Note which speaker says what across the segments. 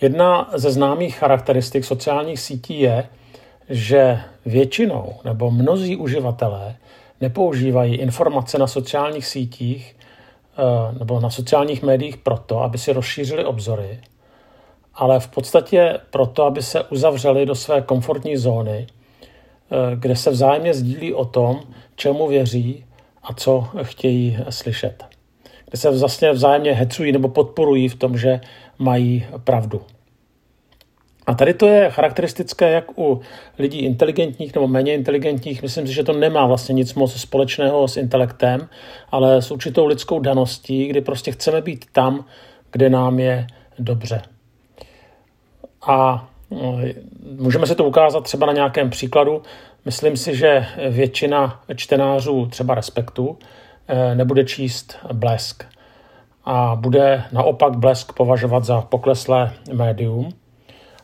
Speaker 1: Jedna ze známých charakteristik sociálních sítí je, že většinou nebo mnozí uživatelé nepoužívají informace na sociálních sítích eh, nebo na sociálních médiích proto, aby si rozšířili obzory, ale v podstatě proto, aby se uzavřeli do své komfortní zóny, eh, kde se vzájemně sdílí o tom, čemu věří a co chtějí slyšet. Kde se vlastně vzájemně hecují nebo podporují v tom, že mají pravdu. A tady to je charakteristické jak u lidí inteligentních nebo méně inteligentních. Myslím si, že to nemá vlastně nic moc společného s intelektem, ale s určitou lidskou daností, kdy prostě chceme být tam, kde nám je dobře. A no, můžeme se to ukázat třeba na nějakém příkladu. Myslím si, že většina čtenářů třeba Respektu eh, nebude číst Blesk a bude naopak Blesk považovat za pokleslé médium.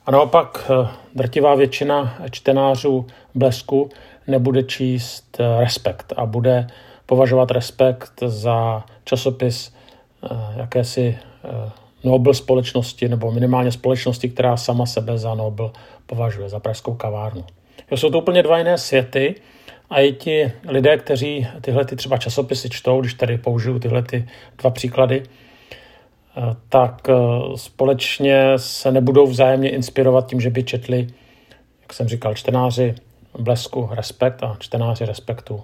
Speaker 1: A naopak eh, drtivá většina čtenářů Blesku nebude číst eh, Respekt a bude považovat Respekt za časopis jakési Nobel společnosti, nebo minimálně společnosti, která sama sebe za Nobel považuje, za pražskou kavárnu. Jo, jsou to úplně dva jiné světy a i ti lidé, kteří tyhle ty třeba časopisy čtou, když tady použiju tyhle ty dva příklady, eh, tak eh, společně se nebudou vzájemně inspirovat tím, že by četli, jak jsem říkal, čtenáři Blesku Respekt a čtenáři Respektu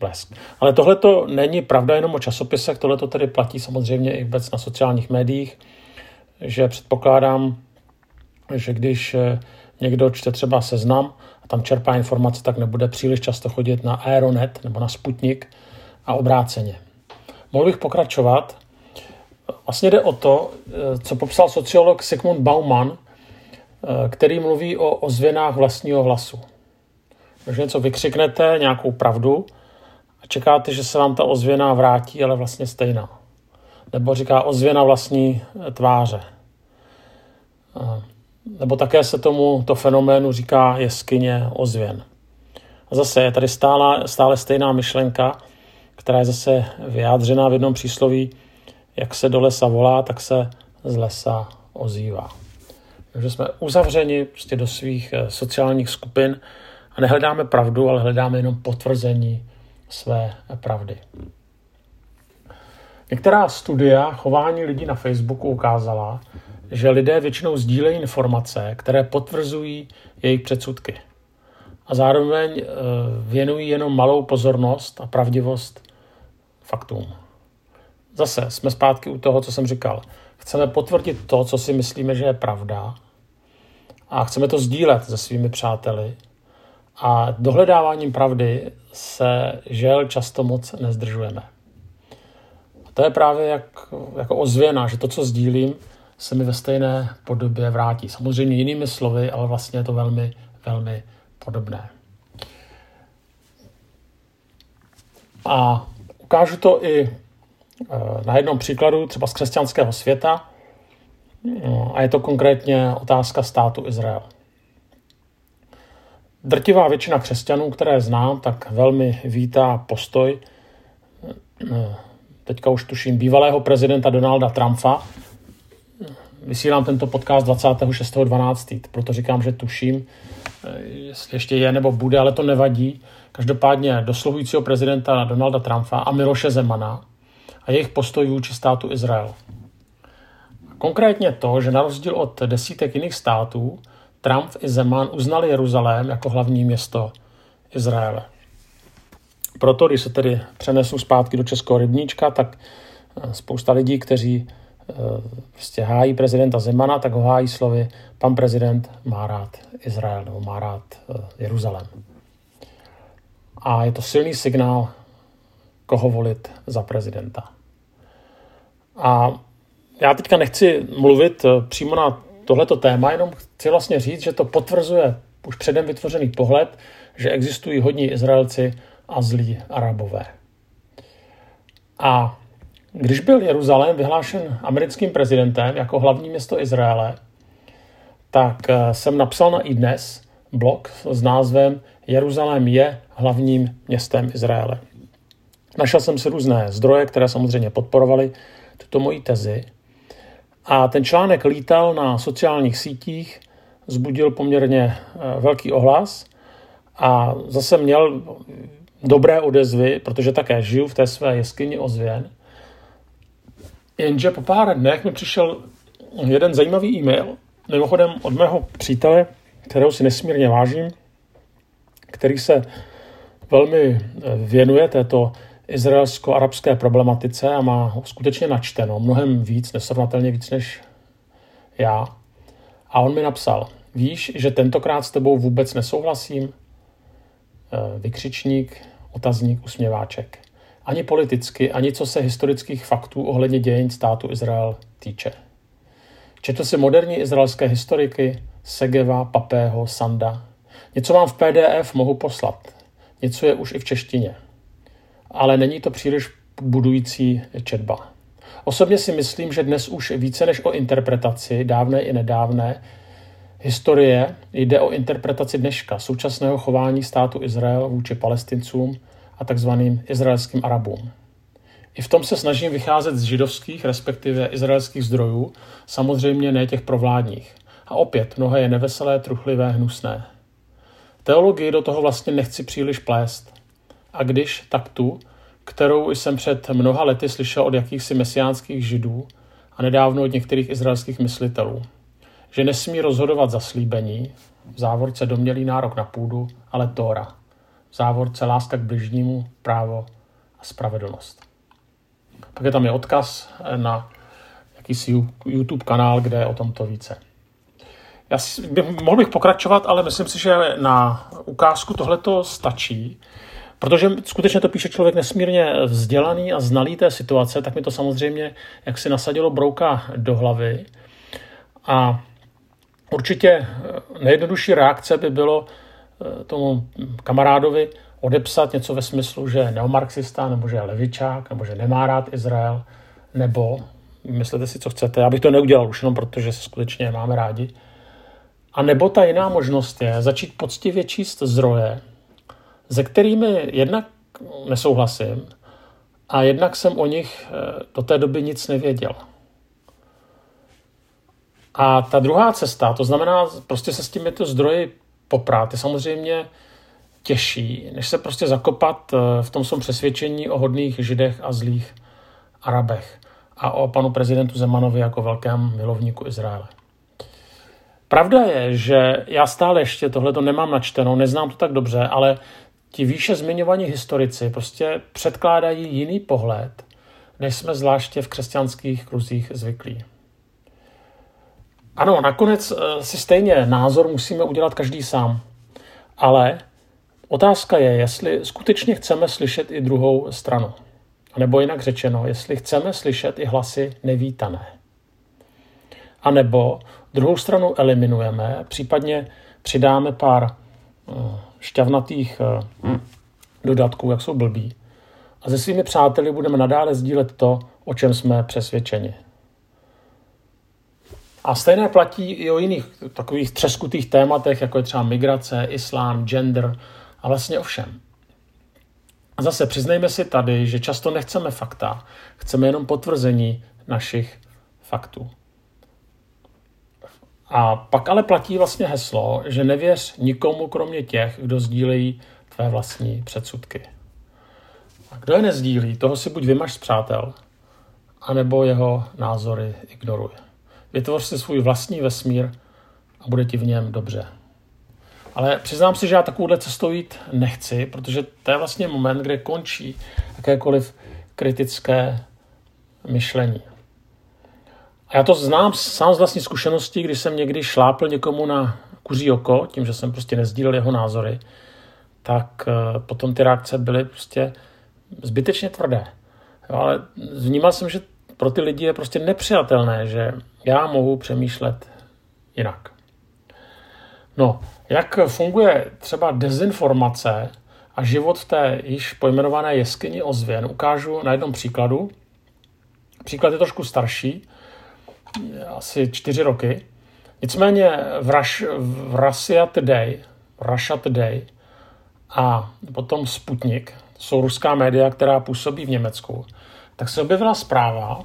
Speaker 1: Blesk. Ale tohle to není pravda jenom o časopisech, tohle to tedy platí samozřejmě i vůbec na sociálních médiích že předpokládám, že když eh, někdo čte třeba seznam a tam čerpá informace, tak nebude příliš často chodit na Aeronet nebo na Sputnik a obráceně. Mohl bych pokračovat. Vlastně jde o to, eh, co popsal sociolog Sigmund Bauman, eh, který mluví o ozvěnách vlastního hlasu. Takže něco vykřiknete, nějakou pravdu a čekáte, že se vám ta ozvěna vrátí, ale vlastně stejná nebo říká ozvěna vlastní tváře. Nebo také se tomu to fenoménu říká jeskyně ozvěn. A zase je tady stále, stále stejná myšlenka, která je zase vyjádřená v jednom přísloví, jak se do lesa volá, tak se z lesa ozývá. Takže jsme uzavřeni prostě do svých eh, sociálních skupin a nehledáme pravdu, ale hledáme jenom potvrzení své pravdy. Některá studia chování lidí na Facebooku ukázala, že lidé většinou sdílejí informace, které potvrzují jejich předsudky. A zároveň eh, věnují jenom malou pozornost a pravdivost faktům. Zase jsme zpátky u toho, co jsem říkal. Chceme potvrdit to, co si myslíme, že je pravda, a chceme to sdílet se svými přáteli. A dohledáváním pravdy se žel často moc nezdržujeme to je právě jak, jako ozvěna, že to, co sdílím, se mi ve stejné podobě vrátí. Samozřejmě jinými slovy, ale vlastně je to velmi, velmi podobné. A ukážu to i e, na jednom příkladu, třeba z křesťanského světa, no, a je to konkrétně otázka státu Izrael. Drtivá většina křesťanů, které znám, tak velmi vítá postoj e, teďka už tuším, bývalého prezidenta Donalda Trumpa. Vysílám tento podcast 26.12., proto říkám, že tuším, eh, jestli ještě je nebo bude, ale to nevadí. Každopádně dosluhujícího prezidenta Donalda Trumpa a Miloše Zemana a jejich postoj vůči státu Izrael. Konkrétně to, že na rozdíl od desítek jiných států, Trump i Zeman uznali Jeruzalém jako hlavní město Izraele. Proto, když se tedy přenesu zpátky do Českého rybníčka, tak eh, spousta lidí, kteří prostě hájí prezidenta Zemana, tak ho hájí slovy pan prezident má rád Izrael nebo má rád eh, Jeruzalém. A je to silný signál, koho volit za prezidenta. A já teďka nechci mluvit přímo na tohleto téma, jenom chci vlastně říct, že to potvrzuje už předem vytvořený pohled, že existují hodní Izraelci, a zlí arabové. A když byl Jeruzalém vyhlášen americkým prezidentem jako hlavní město Izraele, tak eh, jsem napsal na iDnes blog s názvem Jeruzalém je hlavním městem Izraele. Našel jsem si různé zdroje, které samozřejmě podporovaly tuto moji tezi. A ten článek lítal na sociálních sítích, zbudil poměrně eh, velký ohlas a zase měl dobré odezvy, protože také žiju v té své jeskyni ozvěn. Jenže po pár dnech mi přišel jeden zajímavý e-mail, mimochodem od mého přítele, kterého si nesmírně vážím, který se velmi eh, věnuje této izraelsko-arabské problematice a má ho skutečně načteno, mnohem víc, nesrovnatelně víc než já. A on mi napsal, víš, že tentokrát s tebou vůbec nesouhlasím? Eh, vykřičník, otazník, usměváček. Ani politicky, ani co se historických faktů ohledně dějin státu Izrael týče. Četl si moderní izraelské historiky, Segeva, Papého, Sanda. Něco vám v PDF mohu poslat. Něco je už i v češtině. Ale není to příliš budující četba. Osobně si myslím, že dnes už více než o interpretaci, dávné i nedávné, historie jde o interpretaci dneška, současného chování státu Izrael vůči palestincům a takzvaným izraelským Arabům. I v tom se snažím vycházet z židovských, respektive izraelských zdrojů, samozřejmě ne těch provládních. A opět, mnohé je neveselé, truchlivé, hnusné. Teologii do toho vlastně nechci příliš plést. A když, tak tu, kterou jsem před mnoha lety slyšel od jakýchsi mesiánských židů a nedávno od některých izraelských myslitelů. Že nesmí rozhodovat zaslíbení, v závorce domělý nárok na půdu, ale Tóra. V závorce láska k bližnímu, právo a spravedlnost. Pak je tam je odkaz na jakýsi YouTube kanál, kde je o tomto více. Já si, mohl bych pokračovat, ale myslím si, že na ukázku tohleto stačí, protože skutečně to píše člověk nesmírně vzdělaný a znalý té situace, tak mi to samozřejmě jak si nasadilo brouka do hlavy. A určitě nejjednodušší reakce by bylo eh, tomu kamarádovi odepsat něco ve smyslu, že je neomarxista, nebo že je levičák, nebo že nemá rád Izrael, nebo myslete si, co chcete. Já bych to neudělal už jenom protože se skutečně máme rádi. A nebo ta jiná možnost je začít poctivě číst zdroje, ze kterými jednak nesouhlasím a jednak jsem o nich eh, do té doby nic nevěděl. A ta druhá cesta, to znamená prostě se s těmito zdroji poprát, je samozřejmě těžší, než se prostě zakopat eh, v tom svém přesvědčení o hodných židech a zlých Arabech a o panu prezidentu Zemanovi jako velkém milovníku Izraele. Pravda je, že já stále ještě tohle to nemám načteno, neznám to tak dobře, ale ti výše zmiňovaní historici prostě předkládají jiný pohled, než jsme zvláště v křesťanských kruzích zvyklí. Ano, nakonec eh, si stejně názor musíme udělat každý sám. Ale otázka je, jestli skutečně chceme slyšet i druhou stranu. Nebo jinak řečeno, jestli chceme slyšet i hlasy nevítané. A nebo druhou stranu eliminujeme, případně přidáme pár eh, šťavnatých eh, dodatků, jak jsou blbí. A se svými přáteli budeme nadále sdílet to, o čem jsme přesvědčeni. A stejné platí i o jiných takových třeskutých tématech, jako je třeba migrace, islám, gender a vlastně o všem. A zase přiznejme si tady, že často nechceme fakta, chceme jenom potvrzení našich faktů. A pak ale platí vlastně heslo, že nevěř nikomu kromě těch, kdo sdílejí tvé vlastní předsudky. A kdo je nezdílí, toho si buď vymaž z přátel, anebo jeho názory ignoruj. Vytvoř si svůj vlastní vesmír a bude ti v něm dobře. Ale přiznám si, že já takovouhle cestou jít nechci, protože to je vlastně moment, kde končí jakékoliv kritické myšlení. A já to znám sám z vlastní zkušenosti, když jsem někdy šlápl někomu na kuří oko, tím, že jsem prostě nezdílel jeho názory, tak eh, potom ty reakce byly prostě zbytečně tvrdé. Jo, ale vnímal jsem, že pro ty lidi je prostě nepřijatelné, že já mohu přemýšlet jinak. No, jak funguje třeba dezinformace a život v té již pojmenované jeskyni ozvěn, ukážu na jednom příkladu. Příklad je trošku starší, asi čtyři roky. Nicméně v, Rush, v Russia Today, Russia Today a potom Sputnik, jsou ruská média, která působí v Německu, tak se objevila zpráva,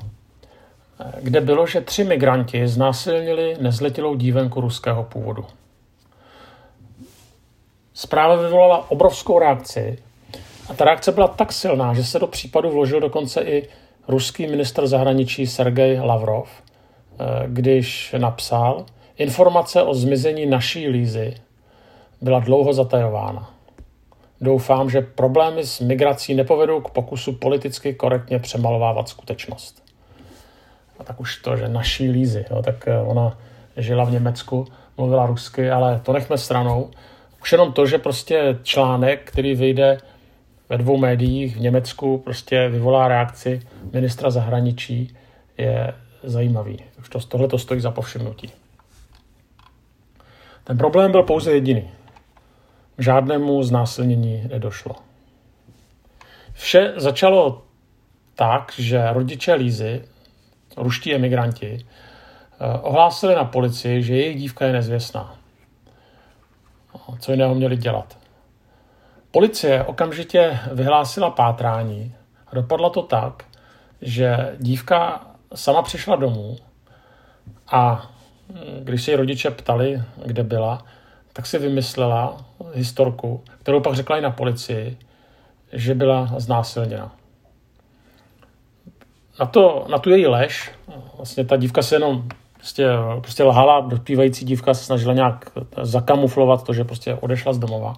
Speaker 1: kde bylo, že tři migranti znásilnili nezletilou dívenku ruského původu. Zpráva vyvolala obrovskou reakci a ta reakce byla tak silná, že se do případu vložil dokonce i ruský ministr zahraničí Sergej Lavrov, když napsal, informace o zmizení naší Lízy byla dlouho zatajována. Doufám, že problémy s migrací nepovedou k pokusu politicky korektně přemalovávat skutečnost. A tak už to, že naší Lízy, jo, tak eh, ona žila v Německu, mluvila rusky, ale to nechme stranou. Už jenom to, že prostě článek, který vyjde ve dvou médiích v Německu, prostě vyvolá reakci ministra zahraničí, je zajímavý. Už to, tohle to stojí za povšimnutí. Ten problém byl pouze jediný. Žádnému znásilnění nedošlo. Vše začalo tak, že rodiče Lízy, ruští emigranti, eh, ohlásili na policii, že jejich dívka je nezvěstná. No, co jiného měli dělat? Policie okamžitě vyhlásila pátrání dopadlo to tak, že dívka sama přišla domů a když se její rodiče ptali, kde byla, tak si vymyslela historku, kterou pak řekla i na policii, že byla znásilněna. Na, to, na tu její lež, vlastně ta dívka se jenom prostě, prostě lhala, dospívající dívka se snažila nějak zakamuflovat to, že prostě odešla z domova.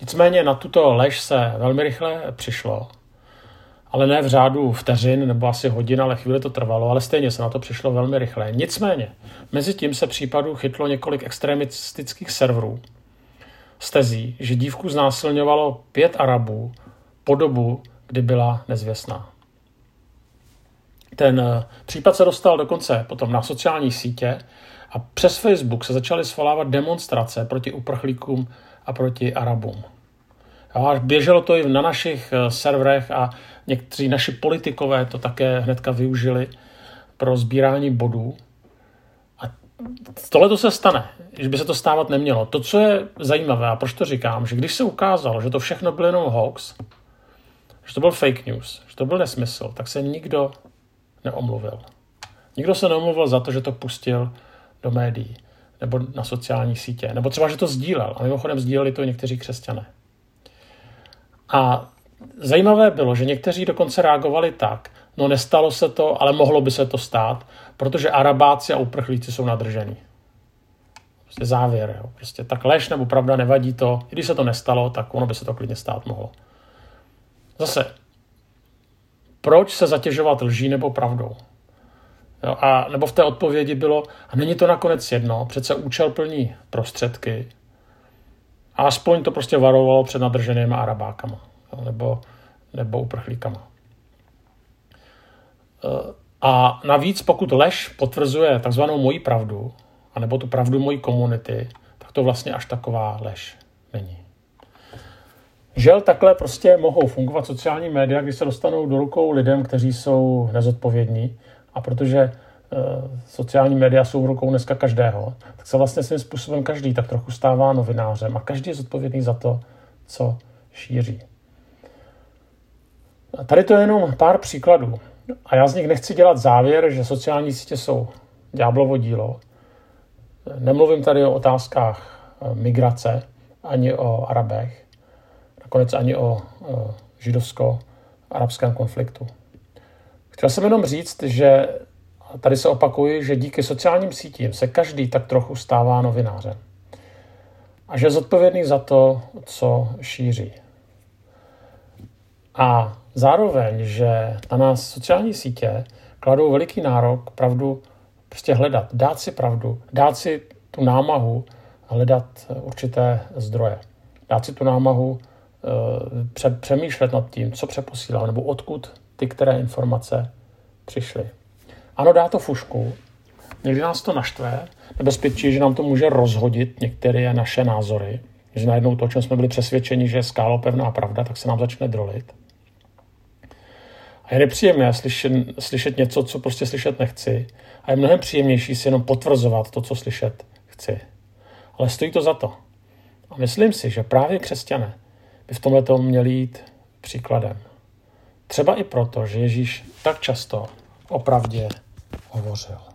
Speaker 1: Nicméně na tuto lež se velmi rychle přišlo, ale ne v řádu vteřin nebo asi hodin, ale chvíli to trvalo, ale stejně se na to přišlo velmi rychle. Nicméně, mezi tím se případu chytlo několik extremistických serverů z tezí, že dívku znásilňovalo pět Arabů po dobu, kdy byla nezvěstná. Ten eh, případ se dostal dokonce potom na sociální sítě a přes Facebook se začaly svolávat demonstrace proti uprchlíkům a proti Arabům. A běželo to i na našich eh, serverech a někteří naši politikové to také hnedka využili pro sbírání bodů. A tohle to se stane, že by se to stávat nemělo. To, co je zajímavé, a proč to říkám, že když se ukázalo, že to všechno byl jenom hoax, že to byl fake news, že to byl nesmysl, tak se nikdo neomluvil. Nikdo se neomluvil za to, že to pustil do médií nebo na sociální sítě, nebo třeba, že to sdílel. A mimochodem sdíleli to i někteří křesťané. A zajímavé bylo, že někteří dokonce reagovali tak, no nestalo se to, ale mohlo by se to stát, protože Arabáci a uprchlíci jsou nadržení. Prostě závěr. Jo. Prostě tak lež nebo pravda nevadí to. I když se to nestalo, tak ono by se to klidně stát mohlo. Zase, proč se zatěžovat lží nebo pravdou? Jo, a nebo v té odpovědi bylo, a není to nakonec jedno, přece účel plní prostředky. A aspoň to prostě varovalo před nadrženými arabákama nebo, nebo uprchlíkama. E, a navíc, pokud lež potvrzuje takzvanou moji pravdu, anebo tu pravdu mojí komunity, tak to vlastně až taková lež není. Žel takhle prostě mohou fungovat sociální média, když se dostanou do rukou lidem, kteří jsou nezodpovědní a protože e, sociální média jsou v rukou dneska každého, tak se vlastně svým způsobem každý tak trochu stává novinářem a každý je zodpovědný za to, co šíří. Tady to je jenom pár příkladů. A já z nich nechci dělat závěr, že sociální sítě jsou ďáblovo dílo. Nemluvím tady o otázkách e, migrace, ani o Arabech, nakonec ani o e, židovsko-arabském konfliktu. Chtěl jsem jenom říct, že tady se opakuji, že díky sociálním sítím se každý tak trochu stává novinářem. A že je zodpovědný za to, co šíří. A zároveň, že na nás sociální sítě kladou veliký nárok pravdu prostě hledat, dát si pravdu, dát si tu námahu hledat určité zdroje. Dát si tu námahu e, přemýšlet nad tím, co přeposílám, nebo odkud ty které informace přišly. Ano, dá to fušku, někdy nás to naštve, nebezpečí, že nám to může rozhodit některé naše názory, že najednou to, o čem jsme byli přesvědčeni, že je skálopevná pravda, tak se nám začne drolit. A je nepříjemné slyšet, slyšet něco, co prostě slyšet nechci. A je mnohem příjemnější si jenom potvrzovat to, co slyšet chci. Ale stojí to za to. A myslím si, že právě křesťané by v tomhle měli jít příkladem. Třeba i proto, že Ježíš tak často opravdě hovořil.